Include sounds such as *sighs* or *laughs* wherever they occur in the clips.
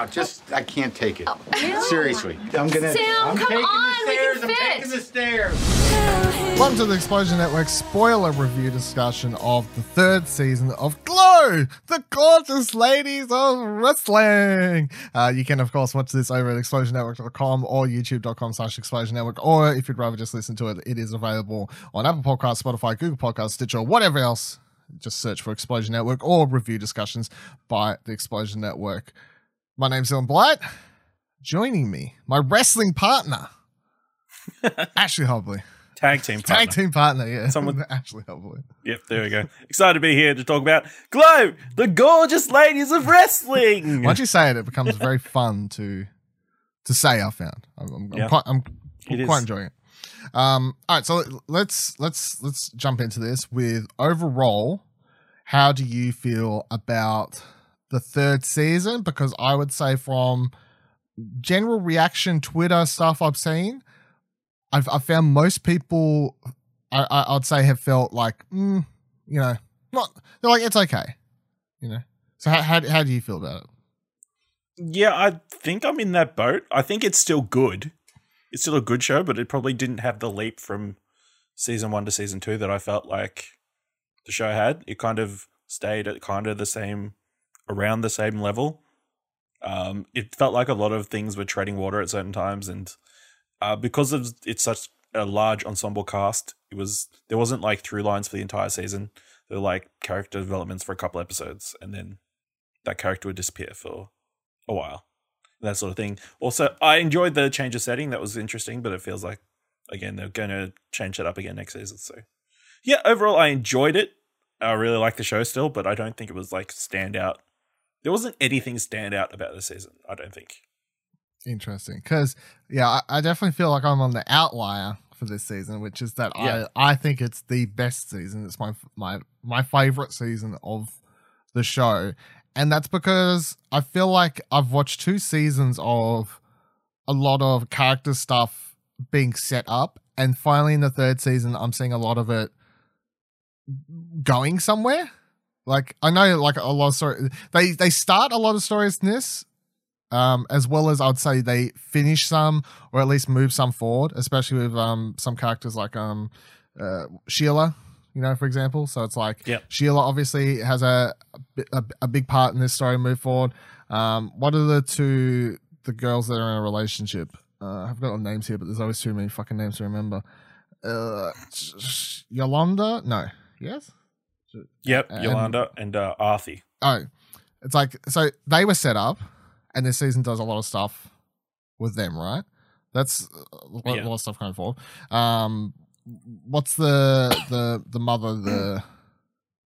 out. Just I can't take it. really? Seriously, I'm gonna. Sam, I'm come taking on, the we stairs. can I'm taking the stairs. Welcome to the Explosion Network spoiler review discussion of the third season of Glow, the gorgeous ladies of wrestling. Uh, you can, of course, watch this over at explosionnetwork.com or youtube.com slash explosion network, or if you'd rather just listen to it, it is available on Apple Podcasts, Spotify, Google Podcasts, Stitcher, whatever else. Just search for Explosion Network or review discussions by the Explosion Network. My name's Dylan Blight. Joining me, my wrestling partner, *laughs* Ashley Hobley. Tag team partner. Tag team partner, yeah. Someone- *laughs* Ashley Hobley. Yep, there we go. Excited to be here to talk about Glow, the gorgeous ladies of wrestling. Once you say it, it becomes very *laughs* fun to to say. I found. I'm, I'm, I'm quite. I'm It quite is. enjoying it. Um. All right. So let's let's let's jump into this with overall. How do you feel about the third season? Because I would say from general reaction, Twitter stuff I've seen, I've I found most people, I, I I'd say have felt like, mm, you know, not they're like it's okay, you know. So how how, how do you feel about it? Yeah, I think I'm in that boat. I think it's still good. It's still a good show, but it probably didn't have the leap from season one to season two that I felt like the show had. It kind of stayed at kind of the same, around the same level. Um, it felt like a lot of things were treading water at certain times, and uh, because of it's such a large ensemble cast, it was there wasn't like through lines for the entire season. There were like character developments for a couple episodes, and then that character would disappear for a while. That sort of thing. Also, I enjoyed the change of setting. That was interesting, but it feels like again they're going to change that up again next season. So, yeah, overall I enjoyed it. I really like the show still, but I don't think it was like stand out. There wasn't anything stand out about the season. I don't think. Interesting, because yeah, I, I definitely feel like I'm on the outlier for this season, which is that Yeah. I I think it's the best season. It's my my my favorite season of the show, and that's because I feel like I've watched two seasons of a lot of character stuff being set up, and finally in the third season, I'm seeing a lot of it going somewhere. Like I know, like a lot of story, they they start a lot of stories in this, um, as well as I'd say they finish some or at least move some forward, especially with um some characters like um uh, Sheila, you know, for example. So it's like Yep. Sheila obviously has a, a a a big part in this story move forward. Um, what are the two the girls that are in a relationship? Uh, I've got the names here, but there's always too many fucking names to remember. Uh, Yolanda, no, yes. Yep, And- Yolanda and uh, Arthie. Oh, it's like so they were set up, and this season does a lot of stuff with them, right? That's a lot, Yeah. lot of stuff going forward. Um, what's the the the mother the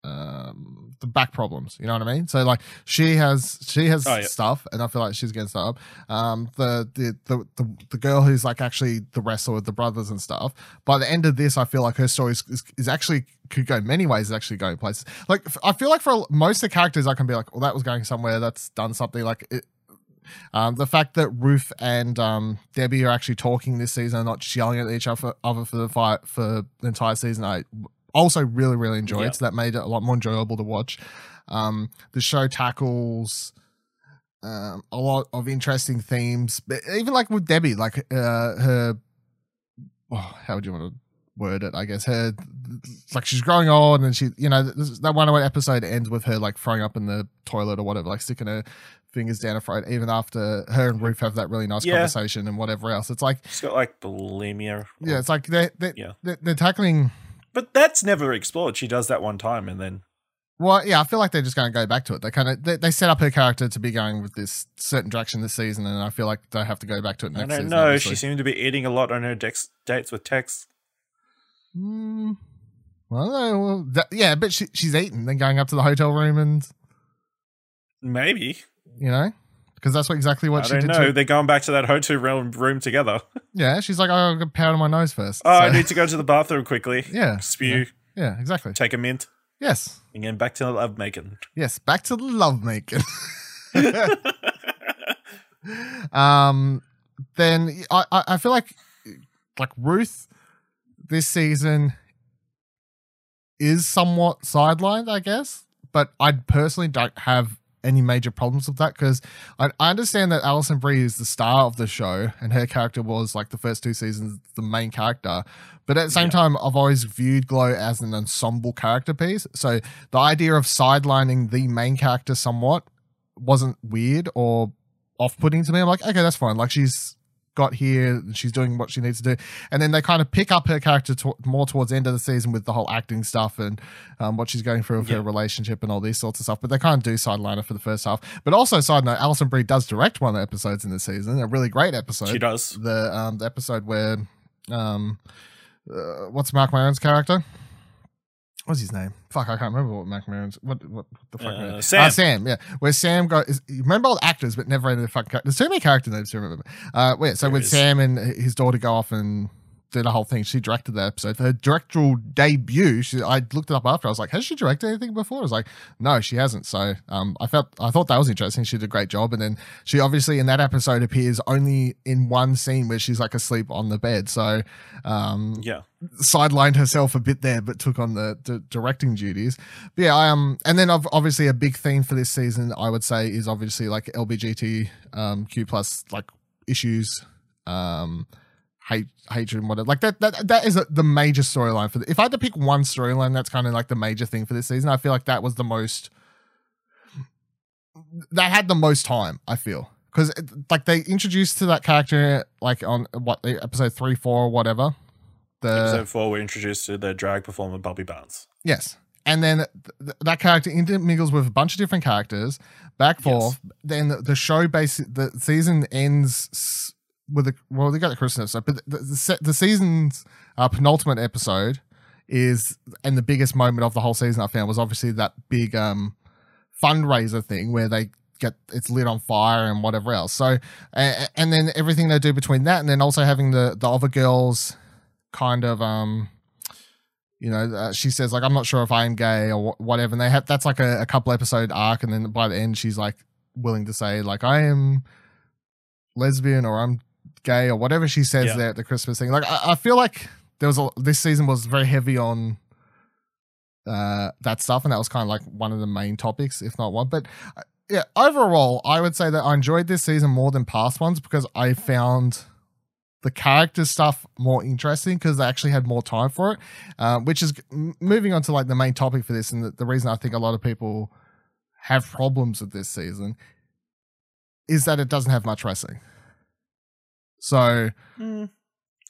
um the back problems? You know what I mean? So like she has she has Oh, yeah. stuff, and I feel like she's getting stuff. Um, the the the the, the girl who's like actually the wrestler with the brothers and stuff. By the end of this, I feel like her story is, is, is actually could go many ways. Is actually going places. Like I feel like for most of the characters, I can be like, well, that was going somewhere. That's done something. Like it, um, the fact that Ruth and um, Debbie are actually talking this season, and not just yelling at each other, other for the fight for the entire season, I also really really enjoyed. Yeah. So that made it a lot more enjoyable to watch. Um, the show tackles um, a lot of interesting themes, but even like with Debbie, like uh, her, oh, how would you want to word it? I guess her, like she's growing old, and she, you know, that one episode ends with her like throwing up in the toilet or whatever, like sticking her fingers down her throat, even after her and Ruth have that really nice Yeah. conversation and whatever else. It's like, She's got like bulimia. yeah, it's like they they Yeah. they're, they're tackling. But that's never explored. She does that one time and then Well, yeah, I feel like they're just going to go back to it. They kind of they, they set up her character to be going with this certain direction this season, and I feel like they have to go back to it I don't season. know. obviously. She seemed to be eating a lot on her dex- dates with Tex. Mm, well, no, well, that, yeah, but she, she's eaten, then going up to the hotel room, and Maybe. you know, because that's what exactly what I she don't did. know. To, They're going back to that hotel room, room together. *laughs* yeah, she's like, oh, I've got powder on my nose first. Oh, I need to go to the bathroom quickly. *laughs* Yeah, Spew. yeah, exactly. Take a mint. Yes, And then back to love making. yes. Back to the love making. *laughs* um, then I, I I feel like like Ruth this season is somewhat sidelined, I guess. But I personally don't have any major problems with that because I, I understand that Alison Brie is the star of the show and her character was like the first two seasons the main character. But at the same Yeah. time, I've always viewed Glow as an ensemble character piece. So the idea of sidelining the main character somewhat wasn't weird or off putting to me. I'm like, okay, that's fine. Like she's got here, she's doing what she needs to do, and then they kind of pick up her character to- more towards the end of the season with the whole acting stuff and um, what she's going through with Yeah. her relationship and all these sorts of stuff. But they kind of do sideline her for the first half. But also, side note, Alison Brie does direct one of the episodes in the season, a really great episode. She does. The um the episode where um uh, what's Marc Maron's character? What's his name? Fuck, I can't remember what Marc Maron's. What what the fuck? Uh, Uh, Sam. Sam, yeah. Where Sam got is, you remember all the actors, but never any of the fucking. There's too many character names to remember. Uh, wait, so There is. Sam and his daughter go off and do the whole thing, she directed that episode. Her directorial debut, she, I looked it up after. I was like, has she directed anything before? I was like, no, she hasn't. So um, I felt I thought that was interesting. She did a great job, and then she obviously in that episode appears only in one scene where she's like asleep on the bed. So um, Yeah. sidelined herself a bit there, but took on the, the directing duties. But yeah, I um, and then ob- obviously a big theme for this season, I would say, is obviously like LBGT um, Q plus like issues, um, hate, hatred, and whatever. Like that, that that is a, the major storyline for. The, if I had to pick one storyline, that's kind of like the major thing for this season. I feel like that was the most. That had the most time. I feel because like they introduced to that character like on what episode three, four, or whatever. The Episode four, we're introduced to the drag performer Bobby Barnes. Yes. And then th- th- that character intermingles with a bunch of different characters, back Yes. forth. Then the, the show base, the season ends s- with a well, they got the Christmas episode, but the the, the season's uh, penultimate episode is, and the biggest moment of the whole season I found was obviously that big um fundraiser thing where they get it's lit on fire and whatever else. So, uh, and then everything they do between that, and then also having the the other girls kind of um you know uh, she says like i'm not sure if i'm gay or wh- whatever and they have that's like a, a couple episode arc and then by the end she's like willing to say like i am lesbian or i'm gay or whatever she says Yeah. there at the christmas thing. Like I, I feel like there was a this season was very heavy on uh that stuff and that was kind of like one of the main topics if not one. But uh, yeah overall i would say that i enjoyed this season more than past ones because i found the character stuff more interesting because they actually had more time for it uh, which is m- moving on to like the main topic for this and the, the reason i think a lot of people have problems with this season is that it doesn't have much wrestling so mm.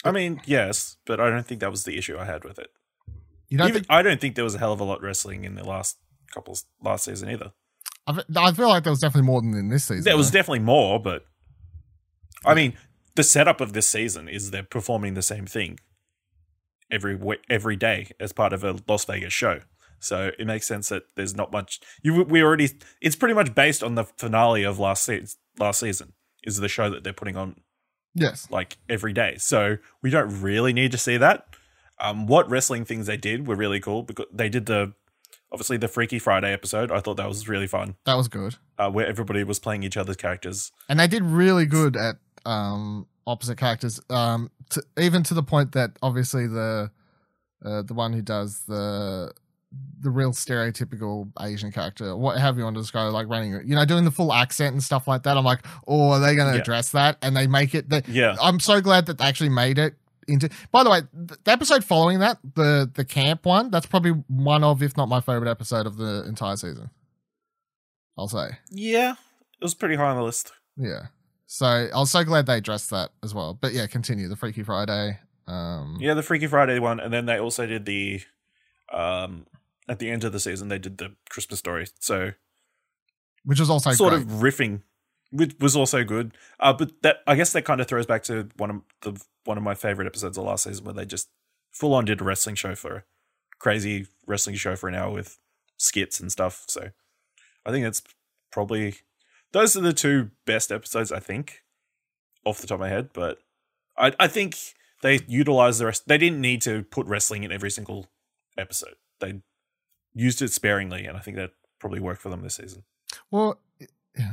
I mean, yes, but I don't think that was the issue I had with it. you don't Even, think I don't think there was a hell of a lot wrestling in the last couple last season either. I I feel like there was definitely more than in this season There was definitely more, but I mean, the setup of this season is they're performing the same thing every every day as part of a Las Vegas show. So it makes sense that there's not much. You we already. It's pretty much based on the finale of last se- last season. Is the show that they're putting on yes like every day. So we don't really need to see that. Um, what wrestling things they did were really cool because they did the obviously the Freaky Friday episode. I thought that was really fun, that was good uh, where everybody was playing each other's characters. and they did really good at um opposite characters um to, even to the point that obviously the uh, the one who does the the real stereotypical Asian character, what have you want to describe, like running, you know, doing the full accent and stuff like that. I'm like, oh, are they going to Yeah. address that? And they make it. That Yeah, I'm so glad that they actually made it into. By the way, th- the episode following that, the the camp one, that's probably one of, if not my favorite episode of the entire season. I'll say. yeah, it was pretty high on the list. Yeah. So I was so glad they addressed that as well. But yeah, continue the Freaky Friday. Um, Yeah, the Freaky Friday one, and then they also did the um at the end of the season they did the Christmas story. So which was also sort great. of riffing, which was also good. Uh, but that I guess that kind of throws back to one of the one of my favorite episodes of last season where they just full on did a wrestling show for a crazy wrestling show for an hour with skits and stuff. So I think that's probably those are the two best episodes I think off the top of my head. But I I think they utilized the rest. They didn't need to put wrestling in every single episode. They used it sparingly, and I think that probably worked for them this season. Well, yeah.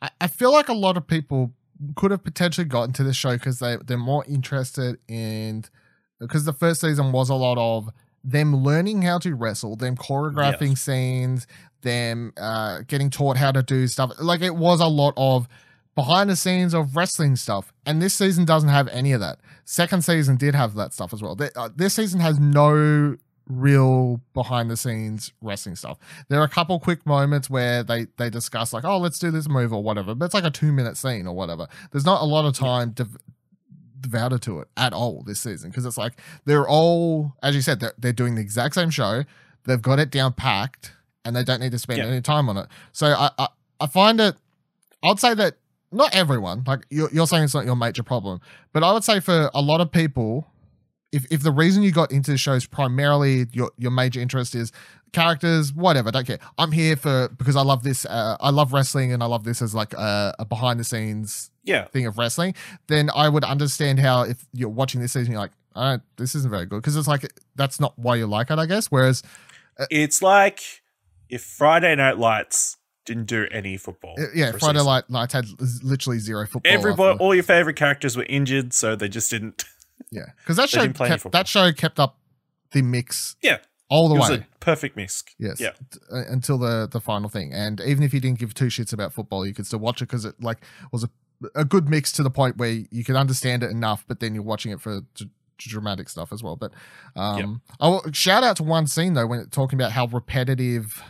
I, I feel like a lot of people could have potentially gotten to the show because they they're more interested in because the first season was a lot of them learning how to wrestle, them choreographing Yes. scenes, them uh, getting taught how to do stuff. Like it was a lot of behind the scenes of wrestling stuff, and this season doesn't have any of that. Second season did have that stuff as well. Uh, This season has no real behind the scenes wrestling stuff. There are a couple quick moments where they they discuss like, oh, let's do this move or whatever, but it's like a two minute scene or whatever. There's not a lot of time dev- devoted to it at all this season because it's like they're all, as you said, they're, they're doing the exact same show. They've got it down packed and they don't need to spend Yeah. any time on it. So I, I I find it. I'd say that not everyone, like you're, you're saying, it's not your major problem, but I would say for a lot of people, if if the reason you got into the show is primarily your your major interest is characters, whatever, don't care. I'm here for because I love this. Uh, I love wrestling and I love this as like a, a behind the scenes Yeah. thing of wrestling. Then I would understand how if you're watching this season, you're like, this isn't very good because it's like that's not why you like it, I guess. Whereas It's like if Friday Night Lights didn't do any football. uh, yeah, Friday. Night Lights had literally zero football. Everybody, after- all your favorite characters were injured, so they just didn't. *laughs* yeah, because that show didn't play any kept, that show kept up the mix Yeah, all the it was way. a perfect mix. Yes. Yeah. uh, Until the the final thing, and even if you didn't give two shits about football, you could still watch it because it like was a a good mix to the point where you could understand it enough, but then you're watching it for d- dramatic stuff as well. But um, I will shout out to one scene though when talking about how repetitive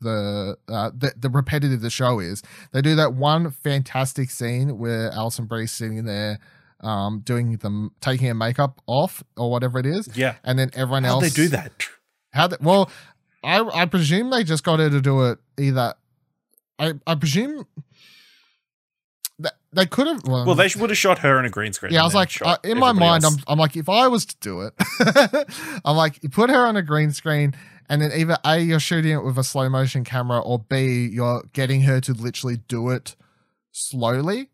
the uh the, the repetitive the show is. They do that one fantastic scene where Alison Brie's sitting there. Um, doing them taking her makeup off or whatever it is, Yeah. and then everyone How'd else they do that? how they, well, I I presume they just got her to do it either. I I presume that they could have. Well, Well, they would have shot her in a green screen. yeah, I was like, uh, in my mind, else. I'm I'm like, if I was to do it, *laughs* I'm like, you put her on a green screen, and then either a you're shooting it with a slow motion camera, or b you're getting her to literally do it slowly.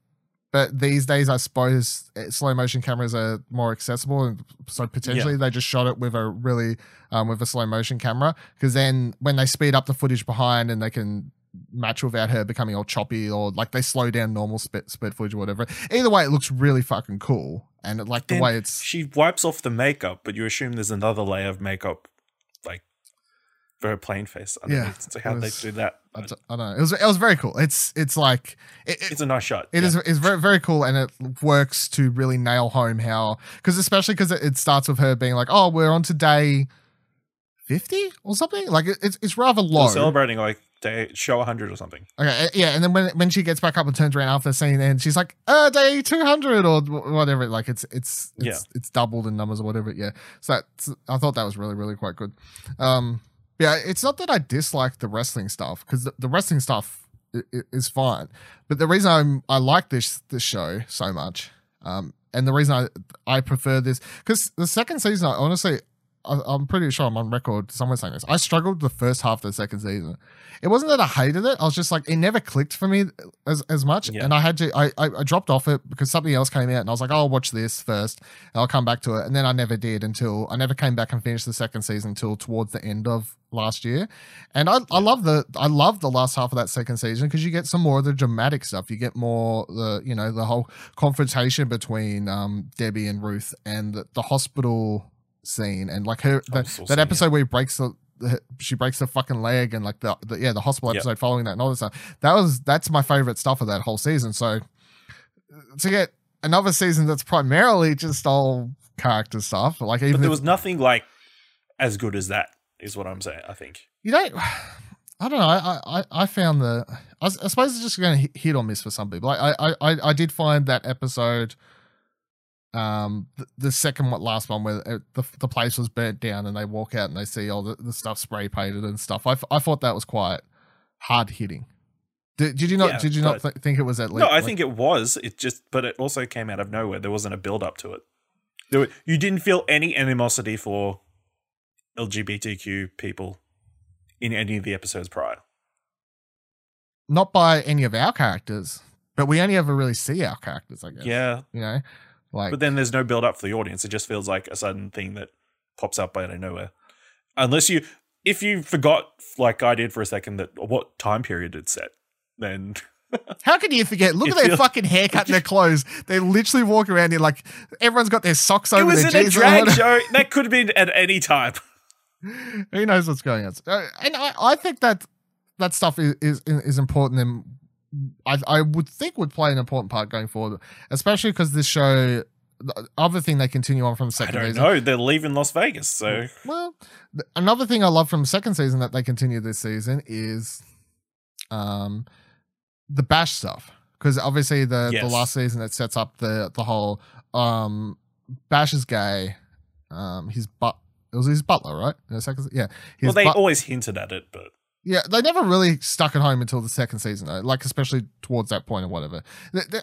But these days, I suppose eh, slow motion cameras are more accessible, and so potentially they just shot it with a really um, with a slow motion camera. Because then when they speed up the footage behind, and they can match without her becoming all choppy, or like they slow down normal spit spit footage or whatever. Either way, it looks really fucking cool, and it, like the way it's she wipes off the makeup, but you assume there's another layer of makeup, her plain face. Underneath. Yeah, So how it they do that? I don't know. It was it was very cool. It's it's like it, it, It's a nice shot. It yeah. is. It's very very cool, and it works to really nail home how because especially because it, starts with her being like, "Oh, we're on to day fifty or something." Like it, it's it's rather They're celebrating like day show 100 or something. Okay, uh, yeah, and then when when she gets back up and turns around after seeing and she's like, "Uh, day two hundred or whatever." Like it's it's it's Yeah. it's doubled in numbers or whatever. Yeah, so that's, I thought that was really really quite good. Um, yeah, it's not that I dislike the wrestling stuff because the, the wrestling stuff i- i- is fine, but the reason I'm I like this this show so much, um, and the reason I I prefer this because the second season, I honestly. I- I'm pretty sure I'm on record somewhere saying this. I struggled the first half of the second season it wasn't that I hated it. I was just like, it never clicked for me as, as much. Yeah. And I had to, I, I, I dropped off it because something else came out and I was like, oh, I'll watch this first and I'll come back to it. And then I never did until I never came back and finished the second season until towards the end of last year. And I, I love the, I love the last half of that second season because you get some more of the dramatic stuff. You get more the, you know, the whole confrontation between um, Debbie and Ruth and the, the hospital scene and like her, the, that scene, yeah. episode where he breaks the, the, she breaks the fucking leg and like the, the yeah the hospital Yep. episode following that and all this stuff. That was that's my favorite stuff of that whole season. So to get another season that's primarily just all character stuff, like even But there if- was nothing like as good as that. Is what I'm saying. I think. you don't. *sighs* I don't know. I I, I found the. I suppose it's just going to hit or miss for some people. I I I, I did find that episode. Um, the, the second one, last one where uh, the the place was burnt down and they walk out and they see all the, the stuff spray painted and stuff. I, f- I thought that was quite hard hitting. Did, did you not? Yeah, did you not th- think it was at least? No, I think it was. It just, but it also came out of nowhere. There wasn't a build up to it. There were, you didn't feel any animosity for LGBTQ people in any of the episodes prior. not by any of our characters, but we only ever really see our characters. I guess. Yeah, You know, like but then there's no build up for the audience. It just feels like a sudden thing that pops up out of nowhere. Unless you, if you forgot, like I did for a second, that what time period it's set, then *laughs* How can you forget? Look It at their feels- fucking haircut and their *laughs* clothes. They literally walk around here like everyone's got their socks over it was their in a drag show. That could have been at any time. *laughs* Who knows what's going on? Uh, And I, I think that that stuff is is, is important and I I would think would play an important part going forward, especially because this show. The other thing they continue on from the I second don't season. know. They're leaving Las Vegas, so Well, th- another thing I love from the second season that they continue this season is um the bash stuff because obviously the the last season it sets up the the whole um bash is gay um his but it was his butler right the second yeah his well, they but- always hinted at it, but yeah, they never really stuck at home until the second season, though. Like especially towards that point or whatever.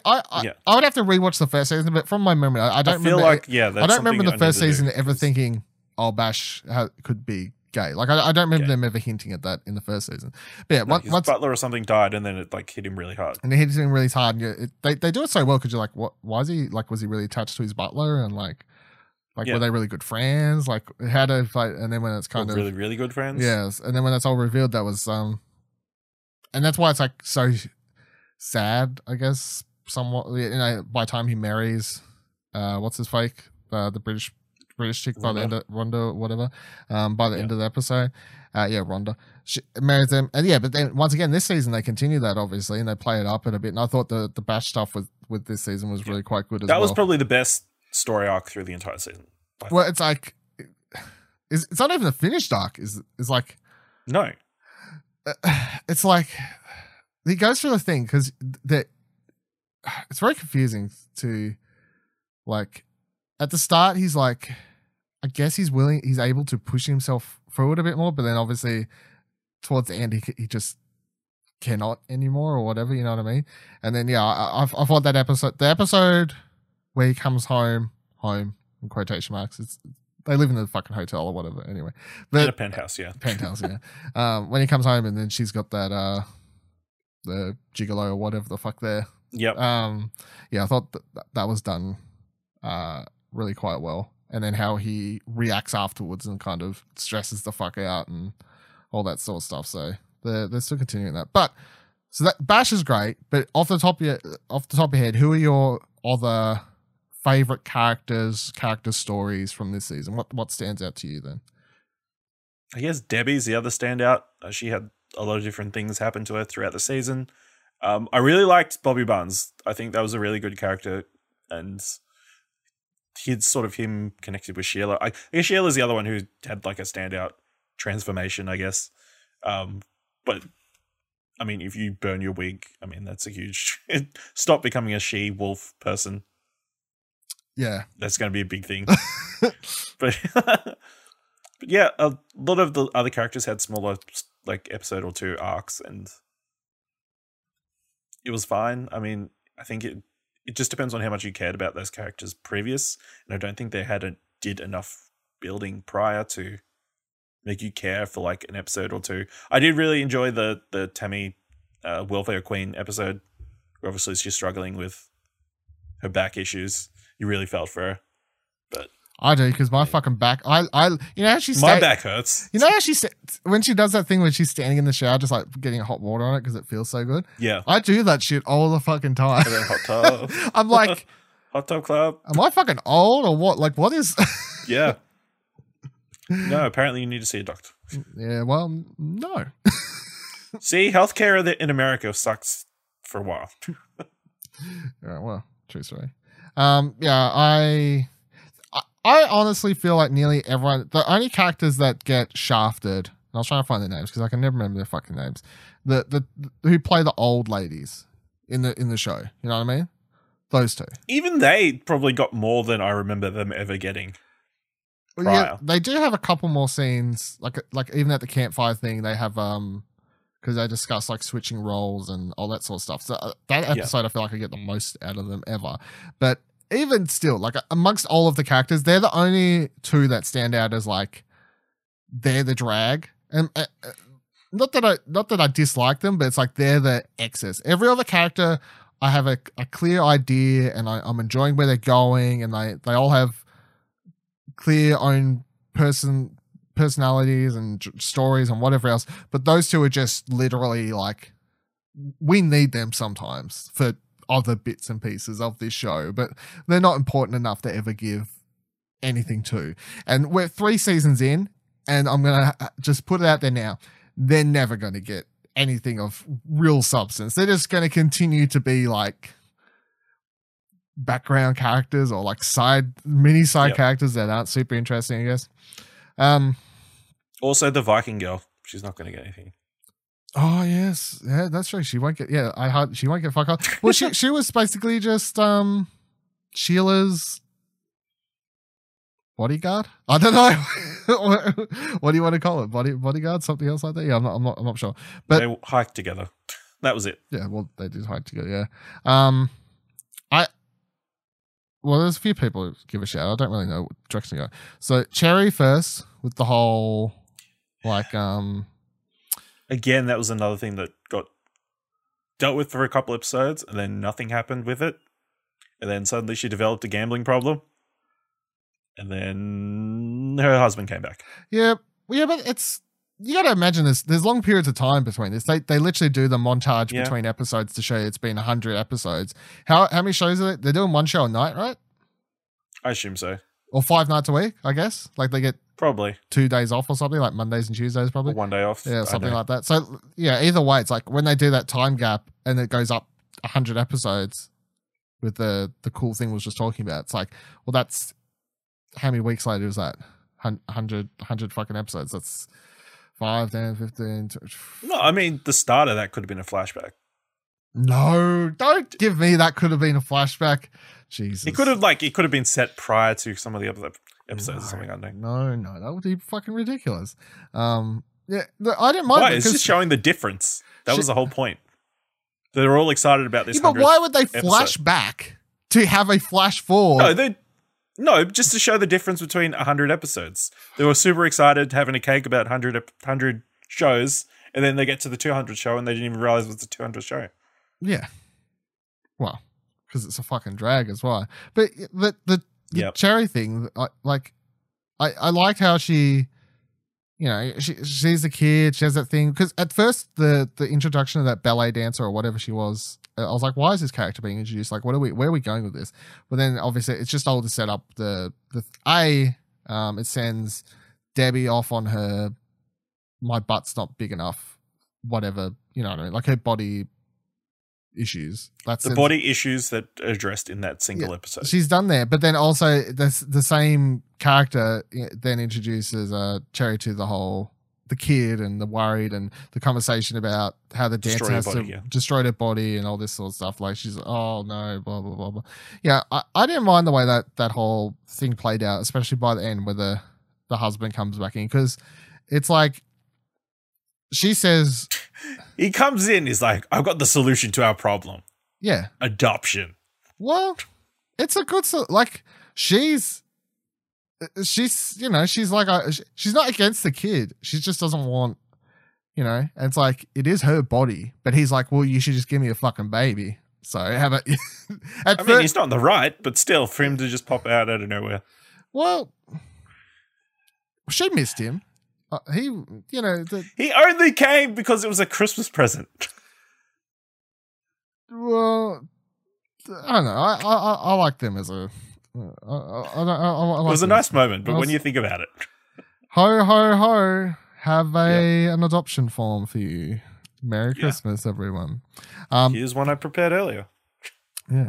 I I, Yeah. I would have to rewatch the first season, but from my memory, I, I don't I feel remember. like yeah, I don't remember the first need to do, season ever thinking, "Oh, Bash could be gay." Like I, I don't remember Yeah. them ever hinting at that in the first season. But yeah, No, once, his once butler or something died, and then it like hit him really hard. and it hit him really hard. And you, it, they they do it so well because you're like, what? Why is he like? Was he really attached to his butler? And like, like Yeah. were they really good friends? Like how to fight? And then when it's kind of really, really good friends. Yes, and then when that's all revealed, that was um, and that's why it's like so sad, I guess. Somewhat, you know, by the time he marries, uh, what's his fake, uh, the British British chick by the end of Rhonda, whatever, um, by the end of the episode, uh, yeah, Rhonda, she marries them, and yeah, but then once again, this season they continue that obviously, and they play it up in a bit, and I thought the the bash stuff with with this season was really quite good as that well. was probably the best story arc through the entire season. well, it's like. It's, it's not even a finished arc. Is it's like No, *sighs* it's like he goes through the thing because that it's very confusing to like at the start he's like i guess he's willing he's able to push himself forward a bit more but then obviously towards the end he, he just cannot anymore or whatever you know what i mean and then yeah i, I, I thought that episode the episode where he comes home home in quotation marks it's they live in the fucking hotel or whatever anyway in a penthouse. Yeah, penthouse, yeah. *laughs* Um, when he comes home and then she's got that uh, the gigolo or whatever the fuck there. yep. Um, yeah, I thought that that was done uh really quite well. And then how he reacts afterwards and kind of stresses the fuck out and all that sort of stuff. So they're they're still continuing that. But so that Bash is great. But off the top of your off the top of your head, who are your other favorite characters, character stories from this season? What what stands out to you then? I guess Debbie's the other standout. Uh, she had a lot of different things happen to her throughout the season. Um, I really liked Bobby Barnes. I think that was a really good character, and he'd sort of him connected with Sheila. I, I guess Sheila's the other one who had like a standout transformation. I guess, um, but I mean, if you burn your wig, I mean that's a huge *laughs* stop becoming a she wolf person. Yeah. That's going to be a big thing. *laughs* but *laughs* but yeah, a lot of the other characters had smaller like episode or two arcs, and it was fine. I mean, I think it it just depends on how much you cared about those characters previous, and I don't think they had a, did enough building prior to make you care for like an episode or two. I did really enjoy the the Tammy uh, welfare queen episode. Where obviously she's struggling with her back issues. You really felt for her. But I do because my fucking back. I, I, you know how she My back hurts. You know how she sta- when she does that thing when she's standing in the shower, just like getting hot water on it because it feels so good. Yeah. I do that shit all the fucking time. Hot tub. *laughs* I'm like, *laughs* hot tub club. am I fucking old or what? Like, what is? *laughs* Yeah. No, apparently you need to see a doctor. yeah, well, no. See, healthcare th- in America sucks for a while. Yeah, well, true story. Um, yeah, I, I, honestly feel like nearly everyone, the only characters that get shafted, and I was trying to find their names because I can never remember their fucking names. The the who play the old ladies in the in the show. You know what I mean? Those two. Even they probably got more than I remember them ever getting. Well, yeah, they do have a couple more scenes, like like even at the campfire thing, they have um because they discuss like switching roles and all that sort of stuff. So uh, that episode, I feel like I get the most out of them ever. But even still, like amongst all of the characters, they're the only two that stand out as like they're the drag, and uh, uh, not that I not that I dislike them, but it's like they're the excess. Every other character, I have a, a clear idea, and I, I'm enjoying where they're going, and they they all have clear own person personalities and j- stories and whatever else but those two are just literally like we need them sometimes for other bits and pieces of this show but they're not important enough to ever give anything to and we're three seasons in and i'm gonna uh, just put it out there now they're never gonna get anything of real substance. They're just going to continue to be like background characters or like side mini side Yep. characters that aren't super interesting, I guess. Um Also, the Viking girl. She's not going to get anything. oh yes, yeah, that's true. She won't get yeah, I had she won't get fuck up. Well, she she was basically just um Sheila's bodyguard. I don't know. what, *laughs* what do you want to call it? Body bodyguard, something else like that. Yeah, I'm not I'm not I'm not sure. But they hiked together. *laughs* That was it. Yeah, well, they did hike together. Yeah. Um, I. Well, there's a few people who give a shout. I don't really know what direction to go. So Cherry first with the whole, like, um, Again, that was another thing that got dealt with for a couple episodes, and then nothing happened with it. And then suddenly she developed a gambling problem. And then her husband came back. yeah, yeah, but it's you got to imagine this. There's long periods of time between this. They they literally do the montage Yeah. between episodes to show you it's been hundred episodes. How how many shows are they? They're doing one show a night, right? I assume so. Or five nights a week, I guess. Like they get Probably. two days off or something, like Mondays and Tuesdays, Or probably. one day off. Yeah, something like that. So yeah, either way, it's like when they do that time gap and it goes up hundred episodes with the the cool thing we was just talking about. It's like, well, that's how many weeks later is that? Hun- 100, 100 fucking episodes. That's 5, 10, 15. tw- No, I mean, the start of that could have been a flashback. No, don't give me that could have been a flashback. Jesus. It could have, like, it could have been set prior to some of the other episodes or something. Don't know. No, no, that would be fucking ridiculous. Um, yeah, I didn't mind Why? It's just showing the difference. That was the whole point. They're all excited about this. Yeah, but why would they flash episode. back to have a flash forward? No, they no, just to show the difference between 100 episodes. They were super excited having a cake about 100, 100 shows, and then they get to the 200 show and they didn't even realize it was the 200 show. Yeah. Well, because it's a fucking drag as well. But the the, the Yep. cherry thing, like, I I liked how she, you know, she she's a kid. She has that thing because at first the the introduction of that ballet dancer or whatever she was, I was like, why is this character being introduced? Like, what are we? Where are we going with this? But then obviously it's just all to set up the the a. Um, it sends Debbie off on her. My butt's not big enough. Whatever you know, what I mean? like her body issues. That's The body issues that are addressed in that single episode. she's done there, but then also the the same character eh, then introduces uh Cherry to the whole the kid and the worried and the conversation about how the dancer Destroy her has body, to yeah. destroy her body and all this sort of stuff. Like she's oh no, blah blah blah blah. Yeah, I, I didn't mind the way that that whole thing played out, especially by the end where the the husband comes back in because it's like she says, He comes in, he's like, I've got the solution to our problem yeah, adoption. Well, it's a good so like she's she's you know she's like uh, a, she's not against the kid. She just doesn't want you know. And it's like it is her body, but he's like, well, you should just give me a fucking baby. So about *laughs* at I mean, he's not in the right, but still, for him to just pop out out of nowhere. well, she missed him. Uh, he, you know, the, He only came because it was a Christmas present. well, I don't know. I I, I like them as a. I, I, I, I, I It like was a nice moment, but I when you think about it, Ho ho ho! Have a an adoption form for you. Merry Yeah. Christmas, everyone. Um, here's one I prepared earlier. yeah.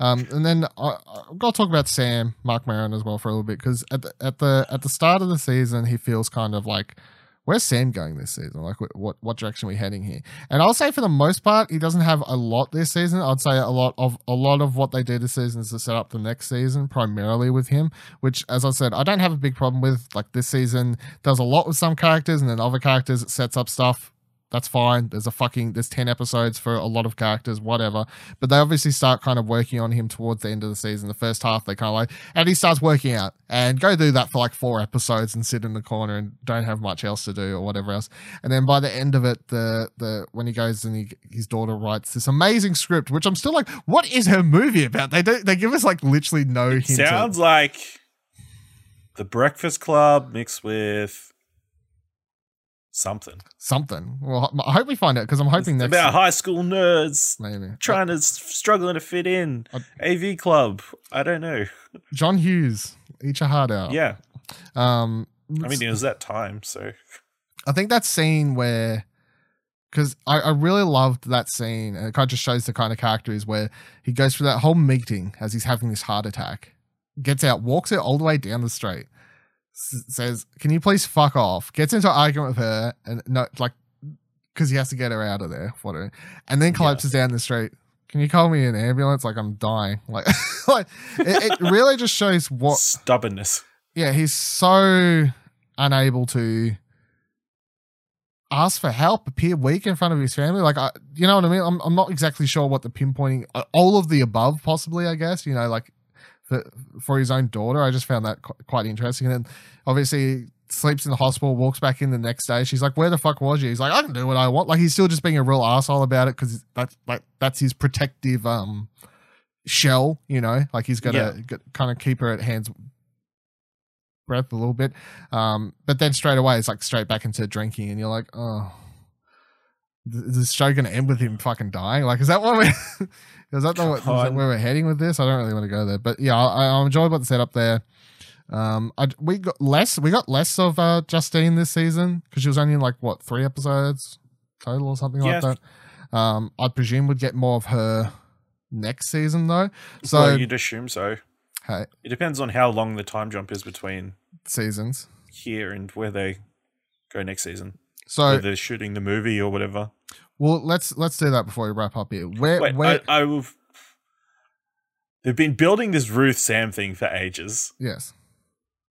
Um, and then I, I've got to talk about Sam, Marc Maron as well for a little bit because at the, at the at the start of the season he feels kind of like where's Sam going this season? Like what what direction are we heading here? And I'll say for the most part he doesn't have a lot this season. I'd say a lot of a lot of what they do this season is to set up the next season primarily with him. Which, as I said, I don't have a big problem with. Like this season does a lot with some characters and then other characters it sets up stuff that's fine. There's a fucking there's ten episodes for a lot of characters, whatever. But they obviously start kind of working on him towards the end of the season. The first half they kind of like, and he starts working out and go do that for like four episodes and sit in the corner and don't have much else to do or whatever else. And then by the end of it, the the when he goes and he, his daughter writes this amazing script, which I'm still like, what is her movie about? They don't they give us like literally no hint. of- Sounds like the Breakfast Club mixed with something. something. Well, I hope we find out because I'm hoping It's next about high school nerds maybe trying to struggling to fit in. AV Club. I don't know. John Hughes, eat your heart out. Yeah, Um, I mean it was that time, so I think that scene where because I, I really loved that scene, and it kind of just shows the kind of character is where he goes through that whole meeting as he's having this heart attack, gets out, walks it all the way down the street, says, "Can you please fuck off?" Gets into an argument with her, and no, like, because he has to get her out of there, whatever, and then collapses down the street. Can you call me an ambulance? Like I'm dying. *laughs* Like, like it, it really just shows what Stubbornness. yeah, he's so unable to ask for help, appear weak in front of his family. Like, I, you know what I mean? I'm, I'm not exactly sure what the pinpointing, all of the above, possibly, I guess, you know, like for, for his own daughter. I just found that quite interesting. And then obviously, sleeps in the hospital, walks back in the next day. She's like, Where the fuck was you? He's like, I can do what I want. Like, he's still just being a real asshole about it because that's like, that's his protective, um, shell, you know, like he's got to Yeah. kind of keep her at hands breath a little bit. Um, but then straight away, it's like straight back into drinking, and you're like, oh, is this show going to end with him fucking dying? Like, is that what we? *laughs* is that, the, is that where we're heading with this? I don't really want to go there, but yeah, I, I enjoyed what the setup there. Um, I, we got less. We got less of uh, Justine this season because she was only in like what three episodes total or something Yeah. like that. Um, I presume we'd get more of her next season though. So well, you'd assume so. hey, It depends on how long the time jump is between seasons. here and where they go next season. So Whether they're shooting the movie or whatever. Well, let's let's do that before we wrap up here. Where Wait, where I, I will. They've been building this Ruth Sam thing for ages. yes.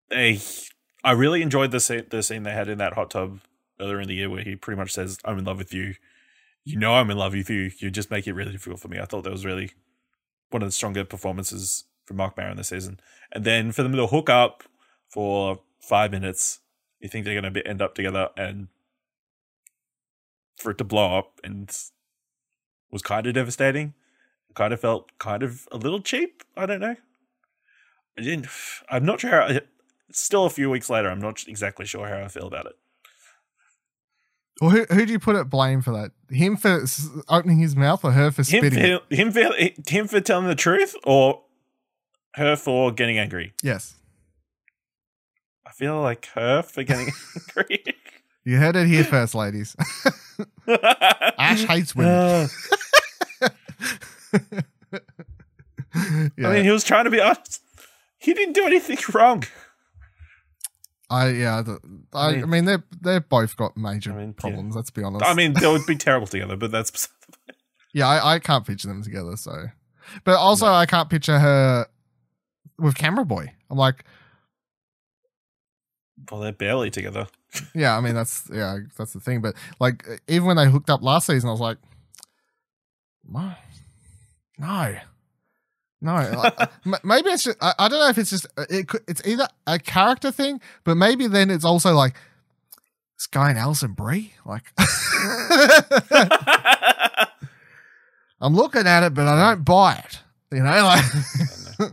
They, I really enjoyed the scene, the scene they had in that hot tub earlier in the year where he pretty much says, "I'm in love with you." You know, I'm in love with you. You just make it really difficult for me. I thought that was really one of the stronger performances from Marc Maron this season. And then for them to hook up for five minutes, you think they're going to end up together, and for it to blow up and was kind of devastating. Kind of felt kind of a little cheap. I don't know. I didn't. I'm not sure. How, still a few weeks later. I'm not exactly sure how I feel about it. Well, who who do you put at blame for that? Him for opening his mouth, or her for Him spitting? it? for, him for him for telling the truth, or her for getting angry. Yes, I feel like her for getting *laughs* angry. You heard it here first, ladies. *laughs* Ash hates women. Uh, yeah, *laughs* I mean, he was trying to be honest. He didn't do anything *laughs* wrong. I yeah, the, I, I mean- mean they're they've both got major I mean, yeah. problems. Let's be honest. I mean, they would be terrible together, but that's yeah, I, I can't picture them together. So, but also I can't picture her with Camera Boy. I'm like, well, they're barely together. Yeah, I mean that's yeah, that's the thing. But like even when they hooked up last season, I was like, no, no, no. Like, *laughs* maybe it's just I, I don't know if it's just uh, it. Could, it's either a character thing, but maybe then it's also like this guy and Alison Brie. Like *laughs* I'm looking at it, but I don't buy it. You know, like *laughs*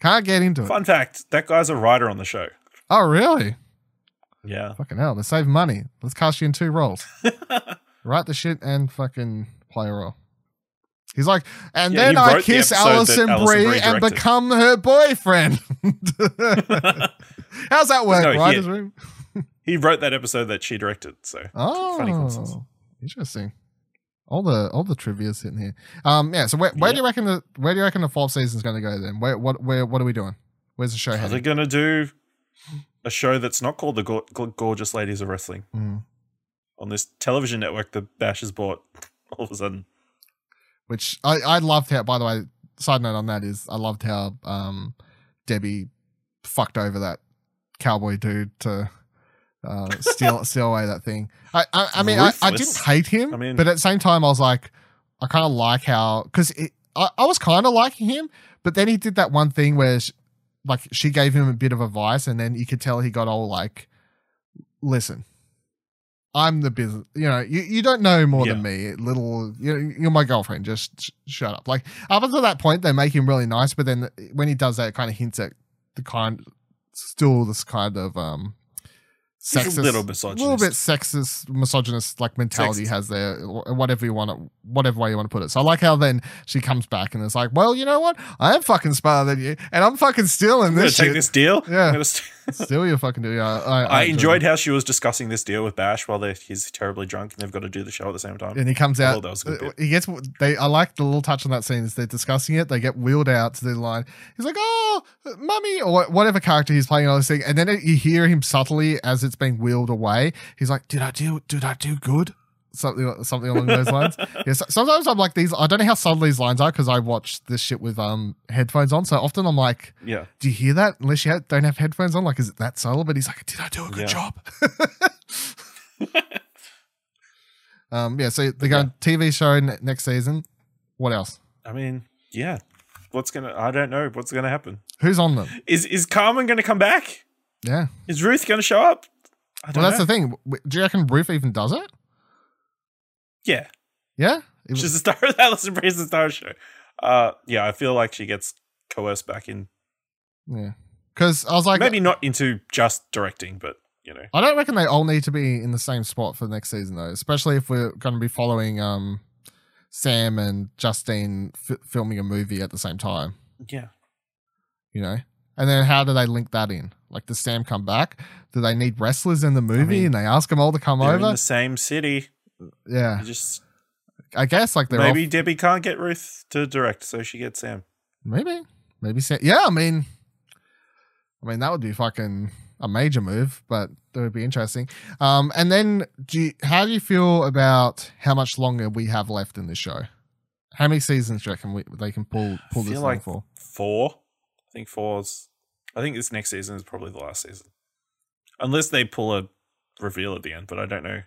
can't get into it. Fun fact: that guy's a writer on the show. Oh, really? Yeah, Fucking hell, Let's save money. Let's cast you in two roles. *laughs* Write the shit and fucking play a role. He's like, and Yeah, then I the kiss episode Alison Alison Brie Brie and become her boyfriend. *laughs* How's that work, No, right? he- Is it- he wrote that episode that she directed. So Oh, funny coincidence. interesting. All the all the trivia sitting here. Um, yeah. So where, where do you reckon the where do you reckon the fourth season's going to go then? Where what where what are we doing? Where's the show Are they going to do a show that's not called the Gor- Gorgeous Ladies of Wrestling Mm. on this television network that Bash has bought? *laughs* All of a sudden, which I, I loved how by the way side note on that is i loved how um debbie fucked over that cowboy dude to uh *laughs* steal steal away that thing i i, I mean I, I didn't hate him I mean- but at the same time i was like i kind of like how because I, I was kind of liking him but then he did that one thing where like she gave him a bit of advice and then you could tell he got all like listen I'm the business. You know, you, you don't know more than me, little. You're, you're my girlfriend. Just sh- shut up. Like up until that point, they make him really nice, but then when he does that, it kind of hints at the kind, still this kind of um, sexist, a little a misogynist. little bit sexist, misogynist like mentality Sexist. has there, whatever you want to, whatever way you want to put it. So I like how then she comes back and it's like, well, you know what? I am fucking smarter than you, and I'm fucking stealing I'm this take this deal. Yeah. I'm gonna st- Still, you fucking do. Yeah, I, I enjoy enjoyed how she was discussing this deal with Bash while he's terribly drunk and they've got to do the show at the same time. And he comes out. thought that was a good. He gets. They. I like the little touch on that scene. Is they're discussing it. They get wheeled out to the line. He's like, "Oh, mummy," or whatever character he's playing on this thing, and then you hear him subtly as it's being wheeled away. He's like, "Did I do? Did I do good?" Something, something along those lines. *laughs* Yeah. so- Sometimes I'm like these. I don't know how subtle these lines are because I watch this shit with um headphones on. So often I'm like, Yeah. "Do you hear that?" Unless you ha- don't have headphones on, like, is it that subtle? But he's like, "Did I do a good Yeah. job?" *laughs* *laughs* um. Yeah. So they're going TV show n- next season. What else? I mean, yeah. What's gonna? I don't know. What's gonna happen? Who's on them? Is is Carmen gonna come back? Yeah. Is Ruth gonna show up? I don't Well, that's know. the thing. Do you reckon Ruth even does it? Yeah, Yeah. It was- she's the star of the Alison Brie's the Star Show. Uh, yeah, I feel like she gets coerced back in. yeah. Because I was like, Maybe not into just directing, but you know, I don't reckon they all need to be in the same spot for the next season though. Especially if we're going to be following um Sam and Justine f- filming a movie at the same time. yeah. You know. And then how do they link that in? Like, does Sam come back? Do they need wrestlers in the movie mean, and they ask them all to come They're in over? the same city. Yeah, You just I guess like they're maybe off- Debbie can't get Ruth to direct, so she gets Sam. Maybe. Maybe Sam. Yeah, I mean, I mean that would be fucking a major move, but that would be interesting. Um, and then, do you, how do you feel about how much longer we have left in this show? How many seasons do you reckon we, they can pull pull I this like for? four. I think four's. I think this next season is probably the last season, unless they pull a reveal at the end. But I don't know.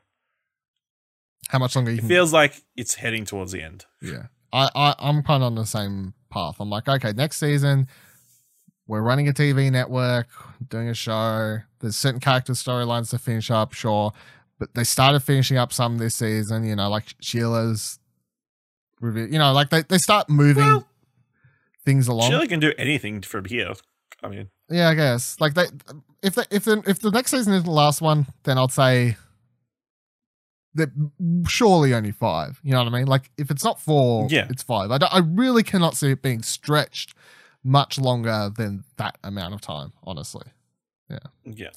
How much longer you It can? feels like it's heading towards the end. yeah, I, I I'm kind of on the same path. I'm like, okay, next season. We're running a TV network, doing a show. There's certain character storylines to finish up, sure. But they started finishing up some this season, you know, like Sheila's review. You know, like they, they start moving Well, things along. Sheila can do anything from here. I mean, Yeah, I guess. Like they, if they, if the if the next season is the last one, then I'd say that surely only five. You know what I mean? Like if it's not four, Yeah. it's five. I, I really cannot see it being stretched much longer than that amount of time. Honestly. yeah,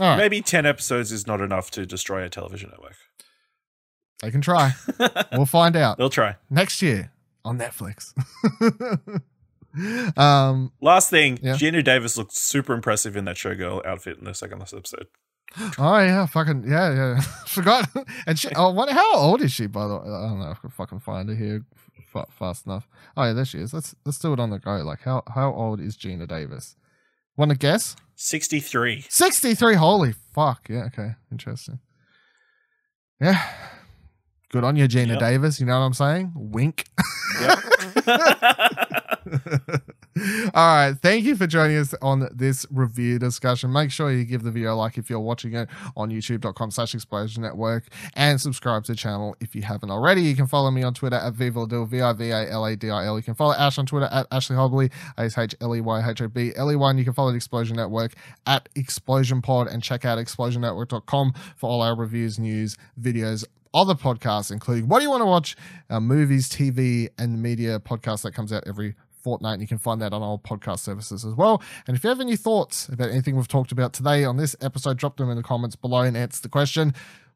right, maybe ten episodes is not enough to destroy a television network. they can try. *laughs* we'll find out They'll try. next year on Netflix. *laughs* um. Last thing, Yeah. Geena Davis looked super impressive in that showgirl outfit in the second last episode. Oh yeah, fucking yeah, yeah. *laughs* Forgot. And she. Oh, what? How old is she? By the way, I don't know. if I can fucking find her here fa- fast enough. Oh yeah, there she is. Let's let's do it on the go. Like how how old is Geena Davis? Want to guess? Sixty-three. Sixty three. Holy fuck. Yeah. Okay. Interesting. Yeah. Good on you, Geena Yep. Davis. You know what I'm saying? Wink. Yep. *laughs* *laughs* All right. Thank you for joining us on this review discussion. Make sure you give the video a like if you're watching it on youtube.com slash explosion network and subscribe to the channel if you haven't already. You can follow me on Twitter at Vivaladil, V-I-V-A-L-A-D-I-L. You can follow Ash on Twitter at Ashley Hobley, A-S-H-L-E-Y-H-O-B-L-E-Y. And you can follow the Explosion Network at Explosion Pod and check out explosionnetwork.com for all our reviews, news, videos, other podcasts, including What Do You Want to Watch? Our movies, TV, and media podcast that comes out every fortnight. And you can find that on all podcast services as well. And if you have any thoughts about anything we've talked about today on this episode, drop them in the comments below and answer the question.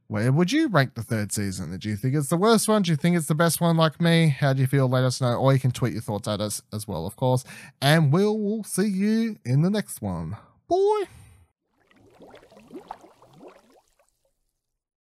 Where would you rank the third season? Do you think it's the worst one? Do you think it's the best one like me? How do you feel? Let us know. Or you can tweet your thoughts at us as well, of course. And we'll, see you in the next one. Boy.